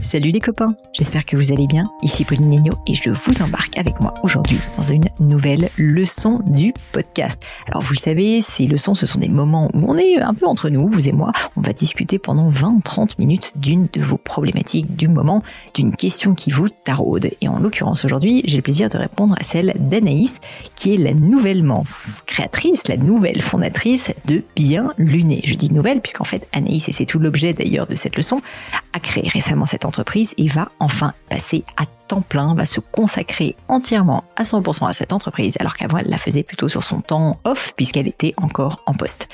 Salut les copains, j'espère que vous allez bien. Ici Pauline Negno et je vous embarque avec moi aujourd'hui dans une nouvelle leçon du podcast. Alors vous le savez, ces leçons, ce sont des moments où on est un peu entre nous, vous et moi. On va discuter pendant 20-30 minutes d'une de vos problématiques du moment, d'une question qui vous taraude. Et en l'occurrence aujourd'hui, j'ai le plaisir de répondre à celle d'Anaïs, qui est la nouvellement créatrice, la nouvelle fondatrice de Bien Luné. Je dis nouvelle puisqu'en fait Anaïs, et c'est tout l'objet d'ailleurs de cette leçon, a créé récemment cette entreprise et va enfin passer à temps plein, va se consacrer entièrement à 100% à cette entreprise, alors qu'avant elle la faisait plutôt sur son temps off puisqu'elle était encore en poste.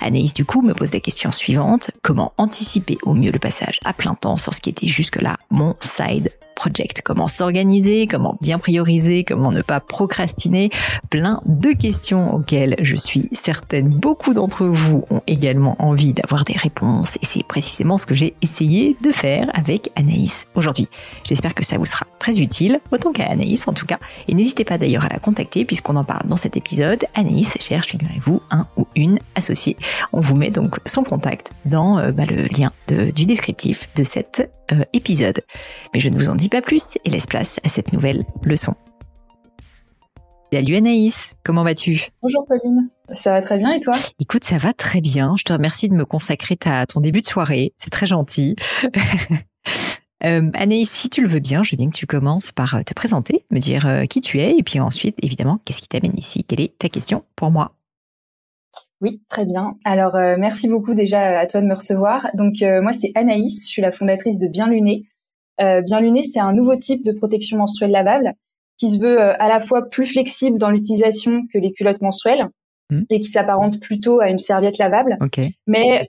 Anaïs du coup me pose la question suivante, comment anticiper au mieux le passage à plein temps sur ce qui était jusque-là mon side comment s'organiser, comment bien prioriser, comment ne pas procrastiner, plein de questions auxquelles je suis certaine beaucoup d'entre vous ont également envie d'avoir des réponses et c'est précisément ce que j'ai essayé de faire avec Anaïs aujourd'hui. J'espère que ça vous sera très utile, autant qu'à Anaïs en tout cas, et n'hésitez pas d'ailleurs à la contacter puisqu'on en parle dans cet épisode. Anaïs cherche, figurez-vous, un ou une associée. On vous met donc son contact dans euh, bah, le lien du descriptif de cet euh, épisode. Mais je ne vous en dis pas plus et laisse place à cette nouvelle leçon. Salut Anaïs, comment vas-tu? Bonjour Pauline, ça va très bien et toi? Écoute, ça va très bien. Je te remercie de me consacrer à ton début de soirée, c'est très gentil. euh, Anaïs, si tu le veux bien, je veux bien que tu commences par euh, te présenter, me dire euh, qui tu es et puis ensuite, évidemment, qu'est-ce qui t'amène ici? Quelle est ta question pour moi? Oui, très bien. Alors, euh, merci beaucoup déjà à toi de me recevoir. Donc, euh, moi, c'est Anaïs, je suis la fondatrice de Bien Luné. Euh, Bien Luné, c'est un nouveau type de protection menstruelle lavable qui se veut à la fois plus flexible dans l'utilisation que les culottes menstruelles. Et qui s'apparente plutôt à une serviette lavable, mais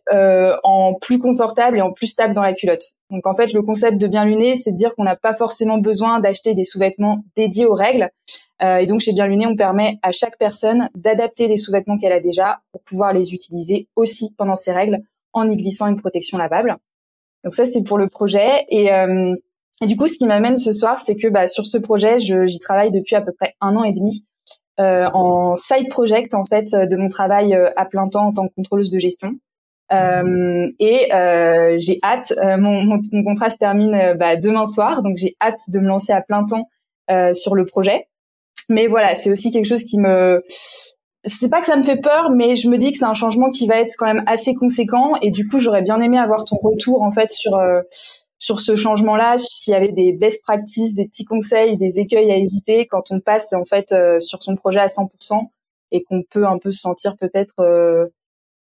en plus confortable et en plus stable dans la culotte. Donc, en fait, le concept de Bien Luné, c'est de dire qu'on n'a pas forcément besoin d'acheter des sous-vêtements dédiés aux règles, euh, et donc chez Bien Luné, on permet à chaque personne d'adapter les sous-vêtements qu'elle a déjà pour pouvoir les utiliser aussi pendant ses règles en y glissant une protection lavable. Donc ça, c'est pour le projet. Et, euh, et, du coup, ce qui m'amène ce soir, c'est que bah, sur ce projet, j'y travaille depuis à peu près un an et demi euh, en side project en fait de mon travail euh, à plein temps en tant que contrôleuse de gestion. Euh, et euh, j'ai hâte, mon, mon, mon, contrat se termine bah, demain soir, donc j'ai hâte de me lancer à plein temps sur le projet. Mais voilà, c'est aussi quelque chose qui me c'est pas que ça me fait peur, mais je me dis que c'est un changement qui va être quand même assez conséquent et du coup j'aurais bien aimé avoir ton retour en fait sur euh, sur ce changement-là, s'il y avait des best practices, des petits conseils, des écueils à éviter quand on passe en fait euh, sur son projet à 100% et qu'on peut un peu se sentir peut-être euh,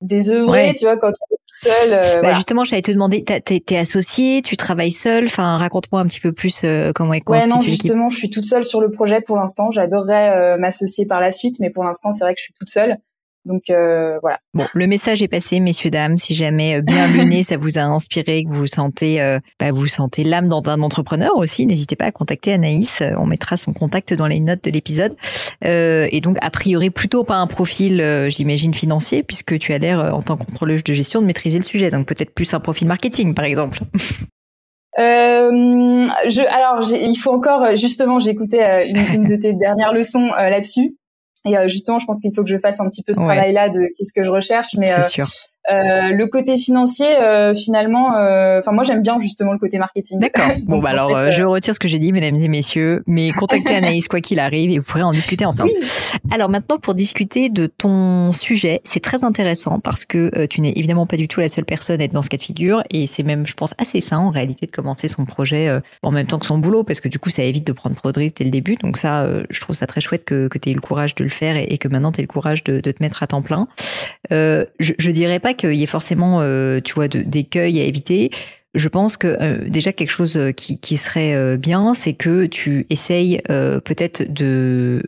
désœuvré, tu vois, quand tu es tout seul. Euh, bah Justement, j'allais te demander, t'es es associé, tu travailles seul, enfin raconte-moi un petit peu plus euh, comment est constitué Ouais, non, justement, je suis toute seule sur le projet pour l'instant. J'adorerais euh, m'associer par la suite, mais pour l'instant, c'est vrai que je suis toute seule. Donc euh, voilà. Bon, le message est passé, messieurs dames. Si jamais euh, bien luné, ça vous a inspiré, que vous sentez, euh, bah, vous sentez l'âme d'un entrepreneur aussi, n'hésitez pas à contacter Anaïs. On mettra son contact dans les notes de l'épisode. et donc a priori plutôt pas un profil, j'imagine financier, puisque tu as l'air en tant que contrôleuse de gestion de maîtriser le sujet. Donc peut-être plus un profil marketing, par exemple. Euh, je, alors, il faut encore justement, j'ai écouté une, une, de tes dernières leçons là-dessus. Et euh, justement, je pense qu'il faut que je fasse un petit peu ce travail-là de qu'est-ce que je recherche. Mais euh, sûr. Euh, le côté financier, euh, finalement, euh, enfin moi j'aime bien justement le côté marketing. D'accord. bon bah alors je retire ce que j'ai dit, mesdames et messieurs, mais contactez Anaïs quoi qu'il arrive et vous pourrez en discuter ensemble. Alors maintenant pour discuter de ton sujet, c'est très intéressant parce que tu n'es évidemment pas du tout la seule personne à être dans ce cas de figure et c'est même, je pense, assez sain en réalité de commencer son projet en même temps que son boulot parce que du coup ça évite de prendre trop de risques dès le début. Donc ça, je trouve ça très chouette que, que tu aies eu le courage de le faire et, que maintenant tu aies le courage de, de, te mettre à temps plein. je, je dirais pas qu'il y ait forcément, euh, tu vois, d'écueil à éviter. Je pense que euh, déjà quelque chose euh, qui, serait bien, c'est que tu essayes peut-être de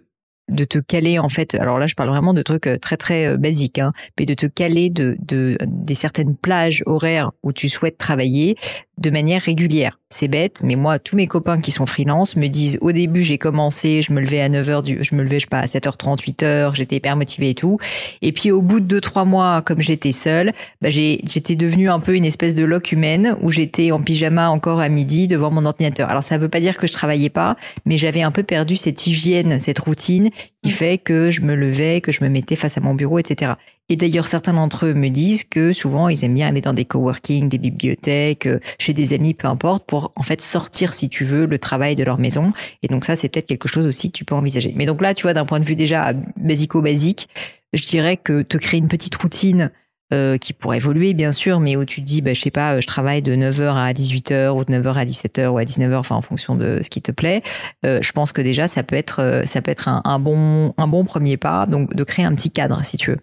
te caler en fait. Alors là, je parle vraiment de trucs très très basiques, hein, mais de te caler de, de des certaines plages horaires où tu souhaites travailler de manière régulière. C'est bête, mais moi, tous mes copains qui sont freelance me disent au début, j'ai commencé, je me levais à 9h du, je me levais, je sais pas, à 7h30, 8h, j'étais hyper motivée et tout. Et puis, au bout de deux, trois mois, comme j'étais seule, bah, j'ai, j'étais devenue un peu une espèce de loc humaine où j'étais en pyjama encore à midi devant mon ordinateur. Alors, ça veut pas dire que je travaillais pas, mais j'avais un peu perdu cette hygiène, cette routine qui fait que je me levais, que je me mettais face à mon bureau, etc. Et d'ailleurs, certains d'entre eux me disent que souvent, ils aiment bien aller dans des coworking, des bibliothèques, euh, chez des amis, peu importe, pour en fait sortir, si tu veux, le travail de leur maison. Et donc ça, c'est peut-être quelque chose aussi que tu peux envisager. Mais donc là, tu vois, d'un point de vue déjà basico-basique, je dirais que te créer une petite routine euh, qui pourrait évoluer bien sûr, mais où tu te dis, bah, je sais pas, je travaille de 9h à 18h ou de 9h à 17h ou à 19h, enfin en fonction de ce qui te plaît. Euh, je pense que déjà ça peut être euh, ça peut être un, un, bon un bon premier pas, donc de créer un petit cadre si tu veux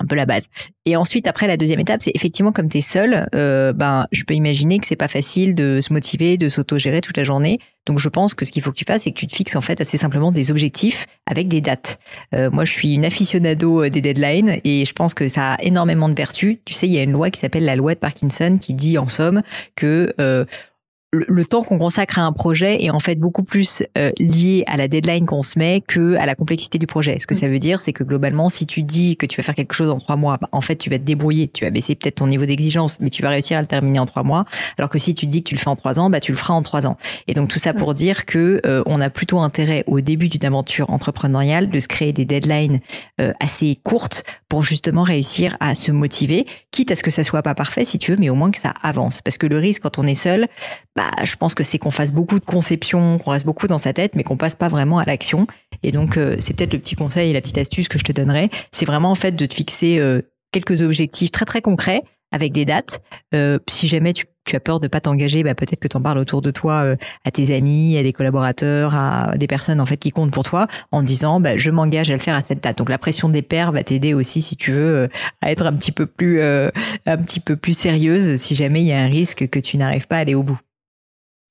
un peu la base. Et ensuite, après, la deuxième étape, c'est effectivement comme tu es seul, euh, ben, je peux imaginer que c'est pas facile de se motiver, de s'auto-gérer toute la journée. Donc, je pense que ce qu'il faut que tu fasses, c'est que tu te fixes en fait assez simplement des objectifs avec des dates. Euh, moi, je suis une aficionado euh, des deadlines et je pense que ça a énormément de vertus. Tu sais, il y a une loi qui s'appelle la loi de Parkinson qui dit en somme que euh, le, temps qu'on consacre à un projet est en fait beaucoup plus euh, lié à la deadline qu'on se met que à la complexité du projet. Ce que ça veut dire, c'est que globalement, si tu dis que tu vas faire quelque chose en trois mois, bah, en fait, tu vas te débrouiller, tu vas baisser peut-être ton niveau d'exigence, mais tu vas réussir à le terminer en trois mois. Alors que si tu dis que tu le fais en trois ans, bah tu le feras en trois ans. Et donc tout ça pour dire que euh, on a plutôt intérêt au début d'une aventure entrepreneuriale de se créer des deadlines euh, assez courtes pour justement réussir à se motiver, quitte à ce que ça soit pas parfait si tu veux, mais au moins que ça avance. Parce que le risque quand on est seul, bah, bah, je pense que c'est qu'on fasse beaucoup de conceptions, qu'on reste beaucoup dans sa tête, mais qu'on passe pas vraiment à l'action. Et donc, euh, c'est peut-être le petit conseil et la petite astuce que je te donnerais. C'est vraiment en fait de te fixer euh, quelques objectifs très très concrets avec des dates. Euh, si jamais tu, as peur de pas t'engager, bah peut-être que tu en parles autour de toi à tes amis, à des collaborateurs, à des personnes en fait qui comptent pour toi, en disant bah, je m'engage à le faire à cette date. Donc la pression des pairs va t'aider aussi si tu veux à être un petit peu plus un petit peu plus sérieuse si jamais il y a un risque que tu n'arrives pas à aller au bout.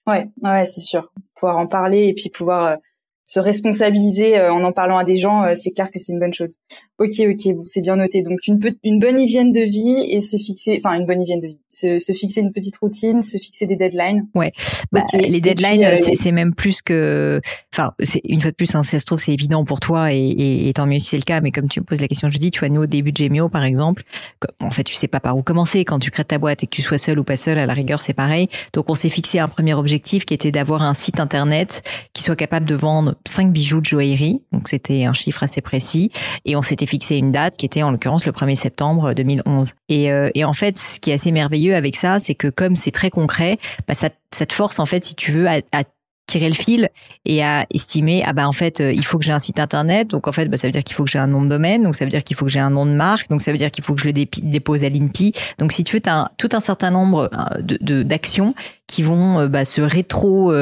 Ouais, ouais, c'est sûr. Pouvoir en parler et puis pouvoir euh, se responsabiliser euh, en en parlant à des gens, euh, c'est clair que c'est une bonne chose. Ok, ok, bon, c'est bien noté. Donc une, une bonne hygiène de vie et se fixer, enfin une bonne hygiène de vie, se, se fixer une petite routine, se fixer des deadlines. Ouais, bah, les deadlines, euh, c'est même plus que, enfin, c'est une fois de plus, hein, ça se trouve c'est évident pour toi et, et, et, tant mieux si c'est le cas. Mais comme tu me poses la question, je dis, tu vois, nous au début de Gemio par exemple, en fait, tu sais pas par où commencer quand tu crées ta boîte et que tu sois seul ou pas seul, à la rigueur c'est pareil. Donc on s'est fixé un premier objectif qui était d'avoir un site internet qui soit capable de vendre cinq bijoux de joaillerie. Donc c'était un chiffre assez précis. Et on s'était fixé une date qui était en l'occurrence le 1er septembre 2011. Et, euh, et en fait, ce qui est assez merveilleux avec ça, c'est que comme c'est très concret, bah, ça, ça te force en fait, si tu veux, à, à tirer le fil et à estimer ah bah en fait euh, il faut que j'ai un site internet. Donc en fait bah, ça veut dire qu'il faut que j'ai un nom de domaine. Donc ça veut dire qu'il faut que j'ai un nom de marque. Donc ça veut dire qu'il faut que je le dépose à l'INPI donc si tu veux as tout un certain nombre euh, de d'actions qui vont euh, bah, se rétro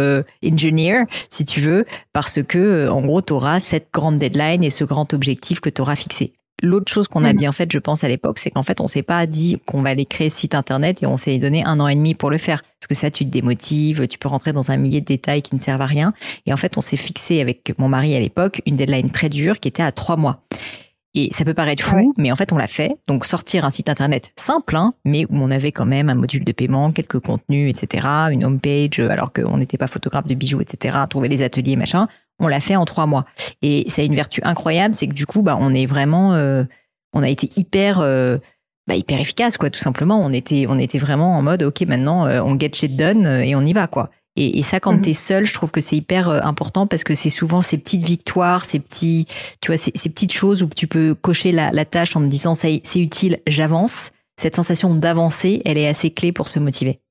engineer si tu veux parce que en gros tu auras cette grande deadline et ce grand objectif que tu auras fixé L'autre chose qu'on a mm. bien fait, je pense, à l'époque, c'est qu'en fait, on s'est pas dit qu'on va aller créer site internet et on s'est donné un an et demi pour le faire. Parce que ça, tu te démotives, tu peux rentrer dans un millier de détails qui ne servent à rien. Et en fait, on s'est fixé avec mon mari à l'époque une deadline très dure qui était à trois mois. Et ça peut paraître fou, mais en fait, on l'a fait. Donc, sortir un site internet simple, hein, mais où on avait quand même un module de paiement, quelques contenus, etc., une homepage, alors qu'on n'était pas photographe de bijoux, etc., trouver les ateliers, machin on l'a fait en trois mois. Et ça a une vertu incroyable, c'est que du coup, bah, on est vraiment, euh, on a été hyper, euh, bah, hyper efficace, quoi, tout simplement. On était, on était vraiment en mode, ok, maintenant, euh, on get shit done et on y va, quoi. Et, ça, quand tu mhm. t'es seul, je trouve que c'est hyper important parce que c'est souvent ces petites victoires, ces petits, tu vois, ces, petites choses où tu peux cocher la, la tâche en te disant, ça, c'est utile, j'avance cette sensation d'avancer, elle est assez clé pour se motiver.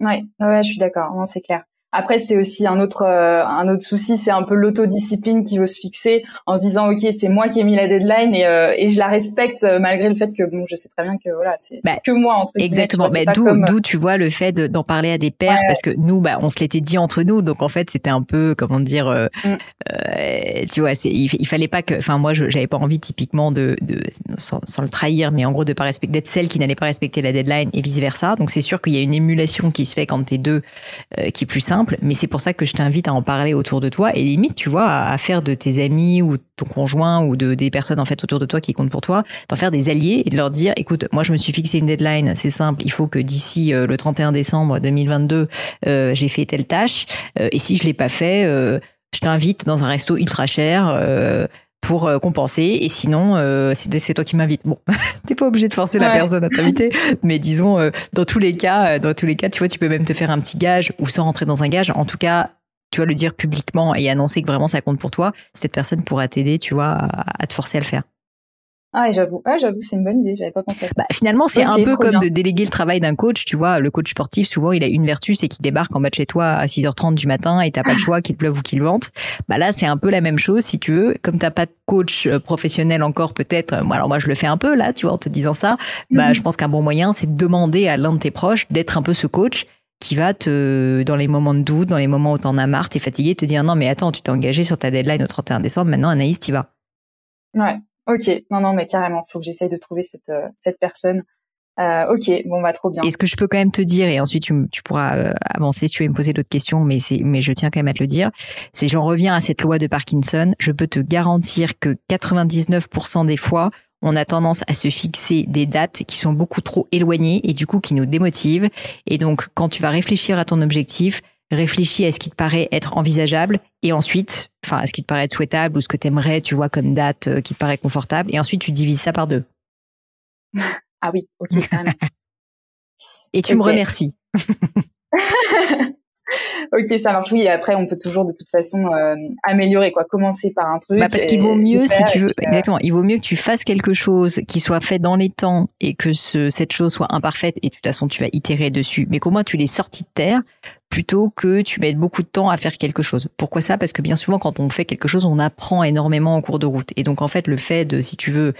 Ouais, ouais, je suis d'accord. Non, c'est clair. Après, c'est aussi un autre euh, un autre souci, c'est un peu l'autodiscipline qui veut se fixer en se disant ok, c'est moi qui ai mis la deadline et, euh, et je la respecte euh, malgré le fait que bon, je sais très bien que voilà, c'est bah, que moi entre exactement. Bah, d'où d'où tu vois le fait d'en parler à des pairs parce que nous, bah, on se l'était dit entre nous, donc en fait, c'était un peu comment dire, mm. tu vois, c'est il, fallait pas que, enfin moi, j'avais pas envie typiquement de, de sans, sans, le trahir, mais en gros de pas respecter d'être celle qui n'allait pas respecter la deadline et vice versa. Donc c'est sûr qu'il y a une émulation qui se fait quand t'es deux, qui est plus simple mais c'est pour ça que je t'invite à en parler autour de toi et limite, tu vois, à, faire de tes amis ou ton conjoint ou de des personnes en fait autour de toi qui comptent pour toi, d'en faire des alliés et de leur dire, écoute, moi je me suis fixé une deadline, c'est simple, il faut que d'ici euh, le 31 décembre 2022, euh, j'ai fait telle tâche euh, et si je l'ai pas fait, je t'invite dans un resto ultra cher pour euh, compenser. Et sinon, euh, c'est toi qui m'invites. Bon, t'es pas obligé de forcer la personne à t'inviter, mais disons, euh, dans tous les cas, dans tous les cas, tu vois, tu peux même te faire un petit gage ou sans rentrer dans un gage. En tout cas, tu vas le dire publiquement et annoncer que vraiment ça compte pour toi. Cette personne pourra t'aider, tu vois, à te forcer à le faire. Ah, j'avoue, ah, j'avoue, c'est une bonne idée. J'avais pas pensé. À ça. Bah, finalement, c'est un peu comme de déléguer le travail d'un coach. Tu vois, le coach sportif, souvent, il a une vertu, c'est qu'il débarque en bas de chez toi à 6h30 du matin et t'as pas le choix qu'il pleuve ou qu'il vente. Bah là, c'est un peu la même chose, si tu veux. Comme t'as pas de coach euh, professionnel encore, peut-être. Euh, alors moi, je le fais un peu là, tu vois, en te disant ça. Bah, mhm. je pense qu'un bon moyen, c'est de demander à l'un de tes proches d'être un peu ce coach qui va te, dans les moments de doute, dans les moments où t'en as marre, t'es fatigué, te dire non mais attends, tu t'es engagé sur ta deadline au 31 décembre, maintenant Anaïs, t'y vas. Ouais, Ok, non, non, mais carrément, faut que j'essaye de trouver cette, euh, cette personne. Euh, ok, bon, bah trop bien. Et ce que je peux quand même te dire, et ensuite tu, tu pourras euh, avancer si tu veux me poser d'autres questions, mais mais je tiens quand même à te le dire, c'est j'en reviens à cette loi de Parkinson. Je peux te garantir que 99% des fois, on a tendance à se fixer des dates qui sont beaucoup trop éloignées et du coup qui nous démotivent. Et donc, quand tu vas réfléchir à ton objectif, réfléchis à ce qui te paraît être envisageable et ensuite, enfin, à ce qui te paraît être souhaitable ou ce que tu aimerais, tu vois, comme date euh, qui te paraît confortable et ensuite tu divises ça par deux. ah oui, ok, et tu me remercies. ok, ça marche. Oui, après, on peut toujours de toute façon euh, améliorer, quoi. Commencer par un truc. Bah parce qu'il vaut mieux, si tu veux, euh, exactement. Il vaut mieux que tu fasses quelque chose qui soit fait dans les temps et que ce, cette chose soit imparfaite. Et de toute façon, tu vas itérer dessus. Mais qu'au moins tu l'aies sorti de terre plutôt que tu mettes beaucoup de temps à faire quelque chose. Pourquoi ça? Parce que bien souvent, quand on fait quelque chose, on apprend énormément en cours de route. Et donc, en fait, le fait de, si tu veux,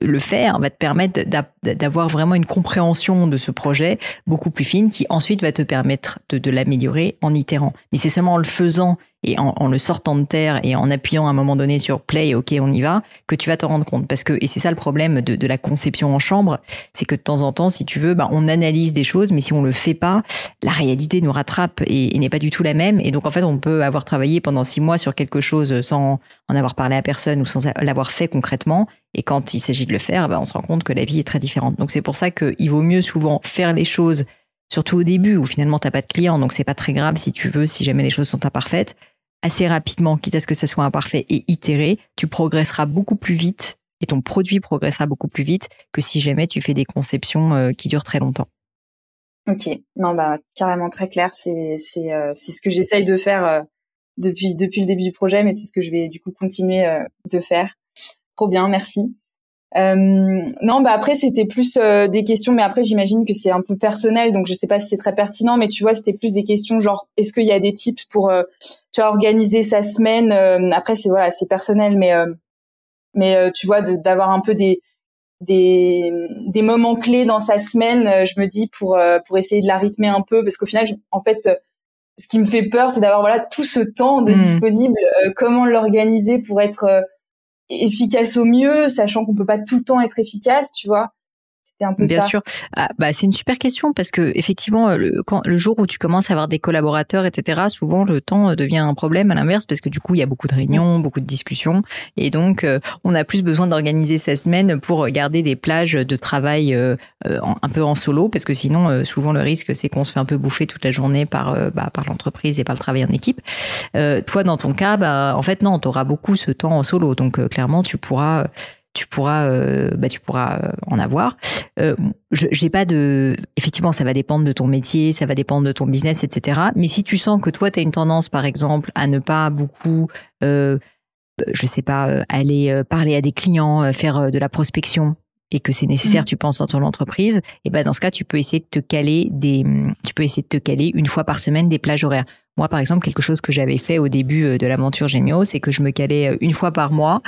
le, faire va te permettre d'avoir vraiment une compréhension de ce projet beaucoup plus fine qui ensuite va te permettre de, de l'améliorer en itérant. Mais c'est seulement en le faisant et en, le sortant de terre et en appuyant à un moment donné sur play, ok, on y va, que tu vas te rendre compte. Parce que, et c'est ça le problème de, de la conception en chambre, c'est que de temps en temps, si tu veux, bah, on analyse des choses, mais si on le fait pas, la réalité nous rattrape et, n'est pas du tout la même. Et donc, en fait, on peut avoir travaillé pendant six mois sur quelque chose sans en avoir parlé à personne ou sans l'avoir fait concrètement. Et quand il s'agit de le faire, bah, on se rend compte que la vie est très différente. Donc, c'est pour ça qu'il vaut mieux souvent faire les choses surtout au début où finalement t'as pas de clients, donc c'est pas très grave si tu veux, si jamais les choses sont imparfaites, assez rapidement, quitte à ce que ça soit imparfait et itéré, tu progresseras beaucoup plus vite et ton produit progressera beaucoup plus vite que si jamais tu fais des conceptions euh, qui durent très longtemps. Ok, non bah carrément très clair, c'est c'est euh, c'est ce que j'essaye de faire euh, depuis depuis le début du projet, mais c'est ce que je vais du coup continuer de faire. Trop bien, merci. Euh, non, bah après c'était plus euh, des questions, mais après j'imagine que c'est un peu personnel, donc je sais pas si c'est très pertinent, mais tu vois c'était plus des questions genre est-ce qu'il y a des tips pour euh, tu vois organiser sa semaine. après c'est voilà c'est personnel, mais mais tu vois d'avoir un peu des des des moments clés dans sa semaine, je me dis pour pour essayer de la rythmer un peu, parce qu'au final en fait ce qui me fait peur c'est d'avoir voilà tout ce temps de mmh. disponible, comment l'organiser pour être efficace au mieux, sachant qu'on peut pas tout le temps être efficace, tu vois. C'était un peu Bien ça. sûr. Ah, bah, c'est une super question parce que effectivement, le, quand, le jour où tu commences à avoir des collaborateurs, etc., souvent le temps euh, devient un problème à l'inverse parce que du coup, il y a beaucoup de réunions, beaucoup de discussions et donc euh, on a plus besoin d'organiser sa semaine pour garder des plages de travail euh, un peu en solo parce que sinon, souvent le risque c'est qu'on se fait un peu bouffer toute la journée par bah, par l'entreprise et par le travail en équipe. toi, dans ton cas, bah en fait non, tu auras beaucoup ce temps en solo, donc clairement tu pourras tu pourras euh, bah tu pourras euh, en avoir euh, j'ai pas de effectivement ça va dépendre de ton métier ça va dépendre de ton business etc mais si tu sens que toi tu as une tendance par exemple à ne pas beaucoup euh, je sais pas aller parler à des clients faire de la prospection et que c'est nécessaire, mmh. tu penses dans ton entreprise, et ben dans ce cas, tu peux essayer de te caler des, tu peux essayer de te caler une fois par semaine des plages horaires. Moi, par exemple, quelque chose que j'avais fait au début euh, de l'aventure Gémio, c'est que je me calais euh, une fois par mois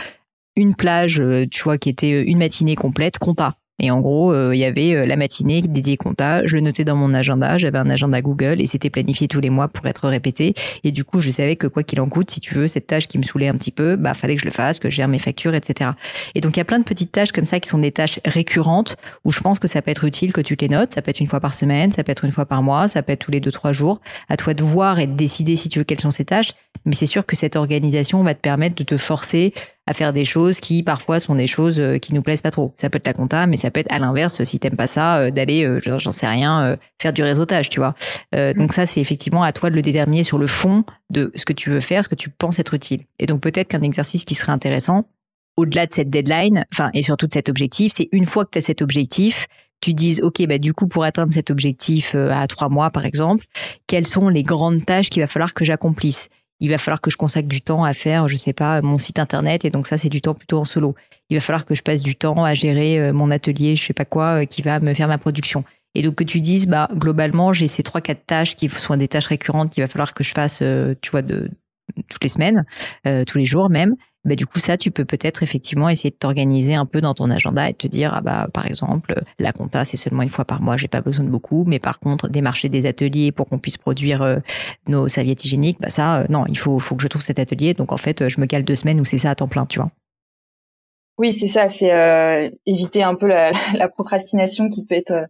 une plage, tu vois, qui était une matinée complète, compas. Et en gros, euh, il y avait euh, la matinée dédiée compta. Je le notais dans mon agenda. J'avais un agenda Google et c'était planifié tous les mois pour être répété. Et du coup, je savais que quoi qu'il en coûte, si tu veux, cette tâche qui me saoulait un petit peu, bah fallait que je le fasse, que je gère mes factures, etc. Et donc il y a plein de petites tâches comme ça qui sont des tâches récurrentes où je pense que ça peut être utile que tu les notes. Ça peut être une fois par semaine, ça peut être une fois par mois, ça peut être tous les deux trois jours. À toi de voir et de décider si tu veux quelles sont ces tâches. Mais c'est sûr que cette organisation va te permettre de te forcer à faire des choses qui parfois sont des choses euh, qui nous plaisent pas trop. Ça peut être la compta, mais ça peut être à l'inverse si t'aimes pas ça, euh, d'aller, euh, j'en sais rien, faire du réseautage, tu vois. Donc ça, c'est effectivement à toi de le déterminer sur le fond de ce que tu veux faire, ce que tu penses être utile. Et donc peut-être qu'un exercice qui serait intéressant, au-delà de cette deadline, enfin et surtout de cet objectif, c'est une fois que tu as cet objectif, tu dises ok bah du coup pour atteindre cet objectif à trois mois par exemple, quelles sont les grandes tâches qu'il va falloir que j'accomplisse? Il va falloir que je consacre du temps à faire, je sais pas, mon site internet et donc ça c'est du temps plutôt en solo. Il va falloir que je passe du temps à gérer euh, mon atelier, je sais pas quoi, euh, qui va me faire ma production. Et donc que tu dises, bah globalement j'ai ces trois quatre tâches qui sont des tâches récurrentes qu'il va falloir que je fasse, euh, tu vois, de toutes les semaines, tous les jours même. Bah, du coup ça tu peux peut-être effectivement essayer de t'organiser un peu dans ton agenda et te dire ah bah par exemple la compta c'est seulement une fois par mois j'ai pas besoin de beaucoup. Mais par contre démarcher des ateliers pour qu'on puisse produire euh, nos serviettes hygiéniques bah ça euh, non il faut faut que je trouve cet atelier. Donc en fait je me cale deux semaines où c'est ça à temps plein tu vois. Oui c'est ça. C'est euh, éviter un peu la, la, procrastination qui peut être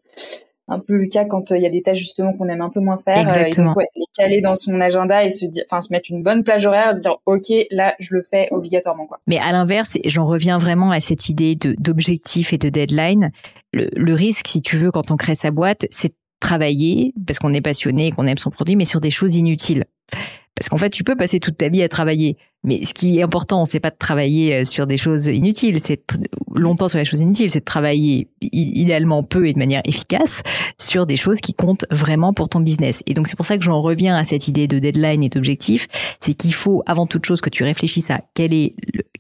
un peu le cas quand euh, il y a des tâches justement qu'on aime un peu moins faire. Euh, Exactement. Et les caler dans son agenda et se dire, enfin se mettre une bonne plage horaire, se dire ok là je le fais obligatoirement quoi. Mais à l'inverse, j'en reviens vraiment à cette idée de d'objectif et de deadline. Le, le risque, si tu veux, quand on crée sa boîte, c'est travailler parce qu'on est passionné et qu'on aime son produit, mais sur des choses inutiles. Parce qu'en fait, tu peux passer toute ta vie à travailler. Mais ce qui est important, c'est pas de travailler euh, sur des choses inutiles, c'est longtemps sur les choses inutiles, c'est de travailler idéalement peu et de manière efficace sur des choses qui comptent vraiment pour ton business. Et donc c'est pour ça que j'en reviens à cette idée de deadline et d'objectif, c'est qu'il faut avant toute chose que tu réfléchisses à quel est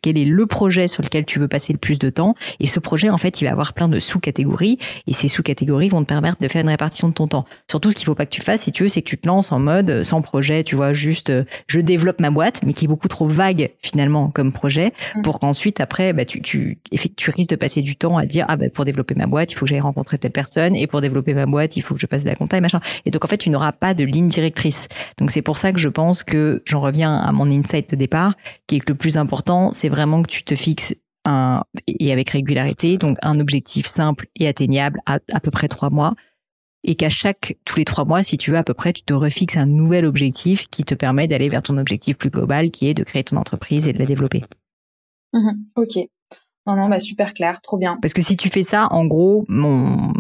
quel est le projet sur lequel tu veux passer le plus de temps. Et ce projet, en fait, il va avoir plein de sous-catégories. Et ces sous-catégories vont te permettre de faire une répartition de ton temps. Surtout, ce qu'il faut pas que tu fasses, si tu veux, c'est que tu te lances en mode euh, sans projet, tu vois, juste euh, je développe ma boîte, mais qui est beaucoup trop vague finalement comme projet, mm. pour qu'ensuite après, bah, tu, tu, tu risques de passer du temps à dire ah bah pour développer ma boîte, il faut que j'aille rencontrer telle personne, et pour développer ma boîte, il faut que je passe de la compta et machin. Et donc en fait, tu n'auras pas de ligne directrice. Donc c'est pour ça que je pense que j'en reviens à mon insight de départ, qui est que le plus important, c'est vraiment que tu te fixes un, et avec régularité, donc un objectif simple et atteignable à à peu près trois mois et qu'à chaque tous les trois mois, si tu veux à peu près, tu te refixes un nouvel objectif qui te permet d'aller vers ton objectif plus global, qui est de créer ton entreprise et de la développer. Mmh ok. Non, non, bah super clair, trop bien. Parce que si tu fais ça, en gros, mon,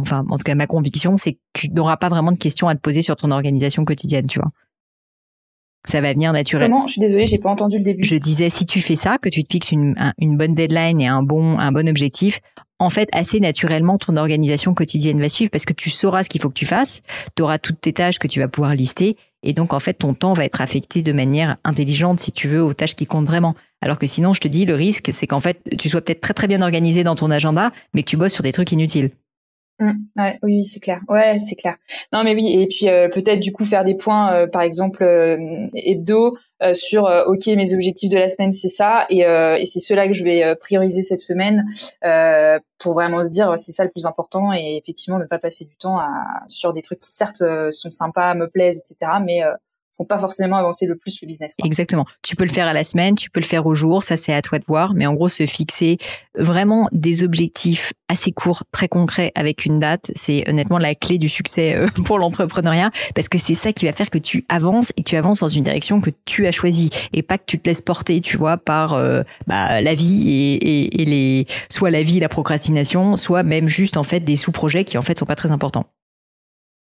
enfin, en tout cas, ma conviction, c'est que tu n'auras pas vraiment de questions à te poser sur ton organisation quotidienne, tu vois. Ça va venir naturellement. Comment? Je suis désolée, j'ai pas entendu le début. Je disais, si tu fais ça, que tu te fixes une, une bonne deadline et un bon, un bon objectif, en fait, assez naturellement, ton organisation quotidienne va suivre parce que tu sauras ce qu'il faut que tu fasses, tu auras toutes tes tâches que tu vas pouvoir lister, et donc en fait, ton temps va être affecté de manière intelligente, si tu veux, aux tâches qui comptent vraiment. Alors que sinon, je te dis, le risque, c'est qu'en fait, tu sois peut-être très très bien organisé dans ton agenda, mais que tu bosses sur des trucs inutiles. Mmh, oui, c'est clair. Ouais, c'est clair. Non, mais oui, et puis euh, peut-être du coup faire des points, euh, par exemple euh, hebdo sur ok mes objectifs de la semaine c'est ça et, et c'est cela que je vais prioriser cette semaine pour vraiment se dire c'est ça le plus important et effectivement ne pas passer du temps à, sur des trucs qui certes sont sympas, me plaisent, etc. Mais font pas forcément avancer le plus le business. Exactement. Tu peux le faire à la semaine, tu peux le faire au jour, ça c'est à toi de voir. Mais en gros, se fixer vraiment des objectifs assez courts, très concrets, avec une date, c'est honnêtement la clé du succès euh, pour l'entrepreneuriat, parce que c'est ça qui va faire que tu avances et que tu avances dans une direction que tu as choisie et pas que tu te laisses porter, tu vois, par euh, bah, la vie et, et, les soit la vie, la procrastination, soit même juste en fait des sous-projets qui en fait sont pas très importants.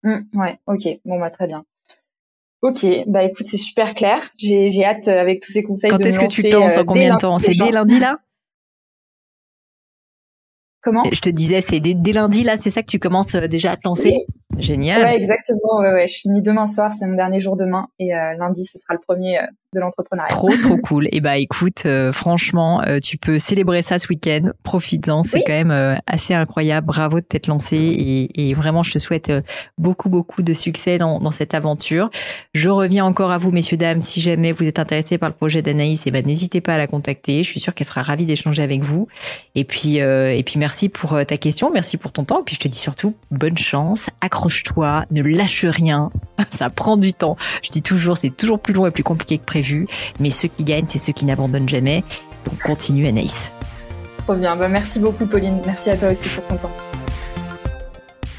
Mmh, ouais, ok, bon bah très bien. Ok, bah écoute, c'est super clair. J'ai, j'ai hâte euh, avec tous ces conseils. Quand est-ce que tu te lances En euh, combien de temps? C'est dès lundi là? Comment? Je te disais, c'est dès, lundi là, c'est ça que tu commences euh, déjà à te lancer? Génial. Ouais, exactement. Ouais, ouais. Je finis demain soir, c'est mon dernier jour demain, et lundi, ce sera le premier de l'entrepreneuriat. Trop trop cool. Et eh bah écoute, euh, franchement, euh, tu peux célébrer ça ce week-end. Profites-en, c'est quand même euh, assez incroyable. Bravo de t'être lancé et, et, vraiment, je te souhaite beaucoup beaucoup de succès dans, dans, cette aventure. Je reviens encore à vous, messieurs dames, si jamais vous êtes intéressés par le projet d'Anaïs, et eh ben n'hésitez pas à la contacter. Je suis sûre qu'elle sera ravie d'échanger avec vous. Et puis et puis merci pour ta question, merci pour ton temps. Et puis je te dis surtout bonne chance, accroche-toi, ne lâche rien. ça prend du temps. Je dis toujours, c'est toujours plus long et plus compliqué que prévu mais ceux qui gagnent, c'est ceux qui n'abandonnent jamais. Donc continue Anaïs. Trop bien, bah, merci beaucoup Pauline, merci à toi aussi pour ton temps.